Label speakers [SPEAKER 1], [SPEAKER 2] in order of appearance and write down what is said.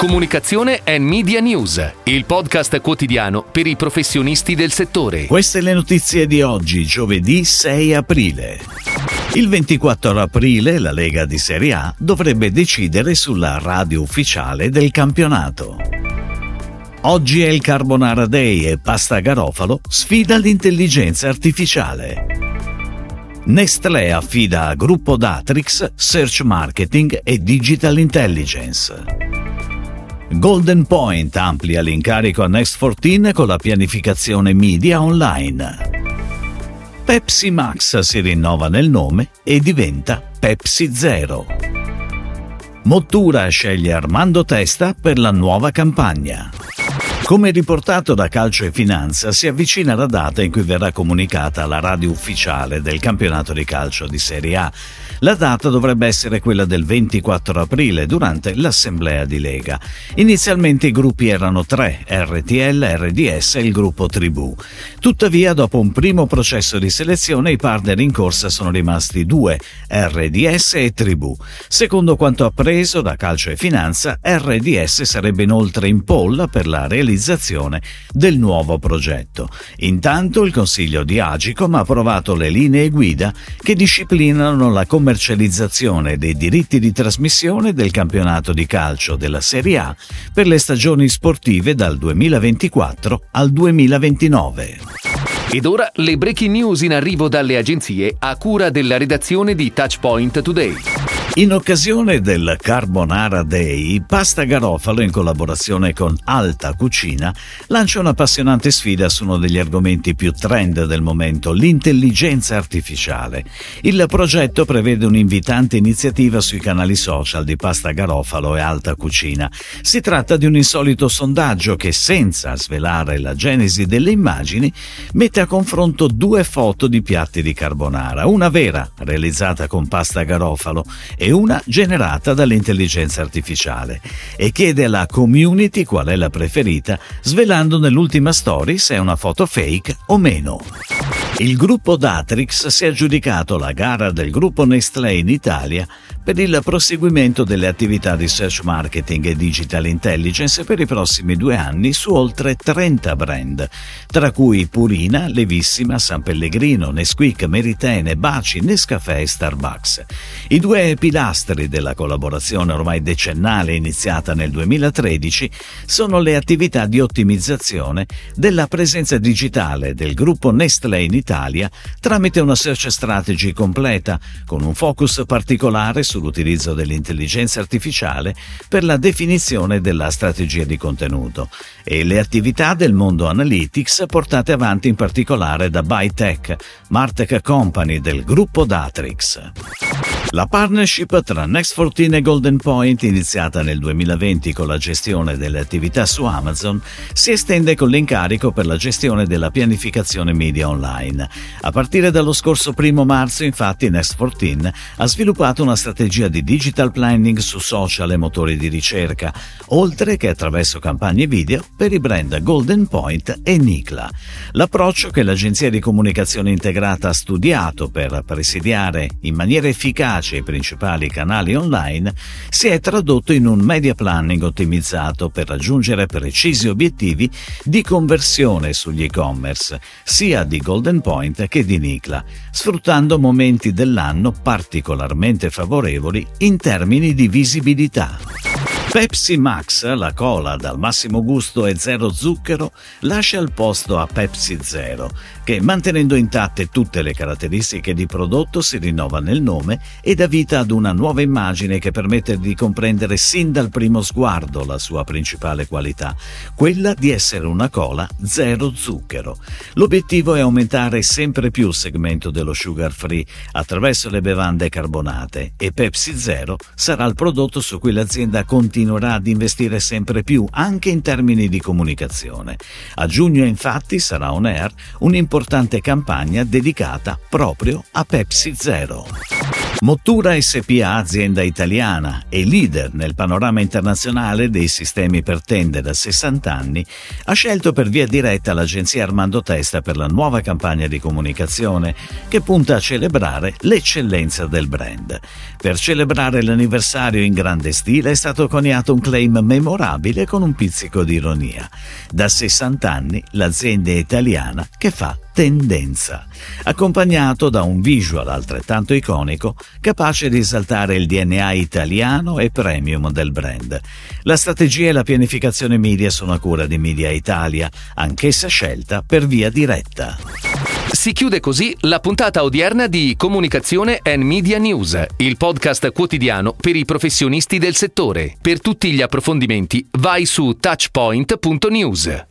[SPEAKER 1] Comunicazione e Media News, il podcast quotidiano per i professionisti del settore.
[SPEAKER 2] Queste le notizie di oggi, giovedì 6 aprile. Il 24 aprile la Lega di Serie A dovrebbe decidere sulla radio ufficiale del campionato. Oggi è il Carbonara Day e Pasta Garofalo sfida l'intelligenza artificiale. Nestlé affida a Gruppo Datrix Search Marketing e Digital Intelligence. Golden Point amplia l'incarico a Next 14 con la pianificazione media online. Pepsi Max si rinnova nel nome e diventa Pepsi Zero. Mottura sceglie Armando Testa per la nuova campagna. Come riportato da Calcio e Finanza, si avvicina la data in cui verrà comunicata la radio ufficiale del campionato di calcio di Serie A. La data dovrebbe essere quella del 24 aprile durante l'assemblea di Lega. Inizialmente i gruppi erano tre, RTL, RDS e il gruppo Tribù. Tuttavia, dopo un primo processo di selezione, i partner in corsa sono rimasti due, RDS e Tribù. Secondo quanto appreso da Calcio e Finanza, RDS sarebbe inoltre in polla per la realizzazione del nuovo progetto. Intanto il Consiglio di Agicom ha approvato le linee guida che disciplinano la commercializzazione dei diritti di trasmissione del campionato di calcio della Serie A per le stagioni sportive dal 2024 al 2029.
[SPEAKER 1] Ed ora le breaking news in arrivo dalle agenzie a cura della redazione di Touchpoint Today.
[SPEAKER 2] In occasione del Carbonara Day, Pasta Garofalo, in collaborazione con Alta Cucina, lancia un'appassionante sfida su uno degli argomenti più trend del momento, l'intelligenza artificiale. Il progetto prevede un'invitante iniziativa sui canali social di Pasta Garofalo e Alta Cucina. Si tratta di un insolito sondaggio che, senza svelare la genesi delle immagini, mette a confronto due foto di piatti di carbonara, una vera, realizzata con pasta garofalo, e una generata dall'intelligenza artificiale e chiede alla community qual è la preferita, svelando nell'ultima story se è una foto fake o meno. Il gruppo Datrix si è aggiudicato la gara del gruppo Nestlé in Italia per il proseguimento delle attività di search marketing e digital intelligence per i prossimi due anni su oltre 30 brand, tra cui Purina, Levissima, San Pellegrino, Nesquik, Meritene, Baci, Nescafè e Starbucks. I due pilastri della collaborazione ormai decennale iniziata nel 2013 sono le attività di ottimizzazione della presenza digitale del gruppo Nestlé in Italia tramite una search strategy completa con un focus particolare sull'utilizzo dell'intelligenza artificiale per la definizione della strategia di contenuto e le attività del mondo analytics portate avanti in particolare da Bytech, Martech Company del gruppo Datrix. La partnership tra Next14 e Golden Point, iniziata nel 2020 con la gestione delle attività su Amazon, si estende con l'incarico per la gestione della pianificazione media online. A partire dallo scorso primo marzo, infatti, Next14 ha sviluppato una strategia di digital planning su social e motori di ricerca, oltre che attraverso campagne video per i brand Golden Point e Nicla. L'approccio che l'agenzia di comunicazione integrata ha studiato per presidiare in maniera efficace i principali canali online, si è tradotto in un media planning ottimizzato per raggiungere precisi obiettivi di conversione sugli e-commerce, sia di Golden Point che di Nicla, sfruttando momenti dell'anno particolarmente favorevoli in termini di visibilità. Pepsi Max, la cola dal massimo gusto e zero zucchero, lascia il posto a Pepsi Zero, che mantenendo intatte tutte le caratteristiche di prodotto si rinnova nel nome e dà vita ad una nuova immagine che permette di comprendere sin dal primo sguardo la sua principale qualità, quella di essere una cola zero zucchero. L'obiettivo è aumentare sempre più il segmento dello sugar free attraverso le bevande carbonate e Pepsi Zero sarà il prodotto su cui l'azienda continua continuerà ad investire sempre più anche in termini di comunicazione. A giugno infatti sarà on air un'importante campagna dedicata proprio a Pepsi Zero. Mottura SPA, azienda italiana e leader nel panorama internazionale dei sistemi per tende da 60 anni, ha scelto per via diretta l'agenzia Armando Testa per la nuova campagna di comunicazione che punta a celebrare l'eccellenza del brand. Per celebrare l'anniversario in grande stile è stato coniato un claim memorabile con un pizzico di ironia. Da 60 anni l'azienda è italiana che fa tendenza, accompagnato da un visual altrettanto iconico capace di esaltare il DNA italiano e premium del brand. La strategia e la pianificazione media sono a cura di Media Italia, anch'essa scelta per via diretta.
[SPEAKER 1] Si chiude così la puntata odierna di Comunicazione and Media News, il podcast quotidiano per i professionisti del settore. Per tutti gli approfondimenti vai su touchpoint.news.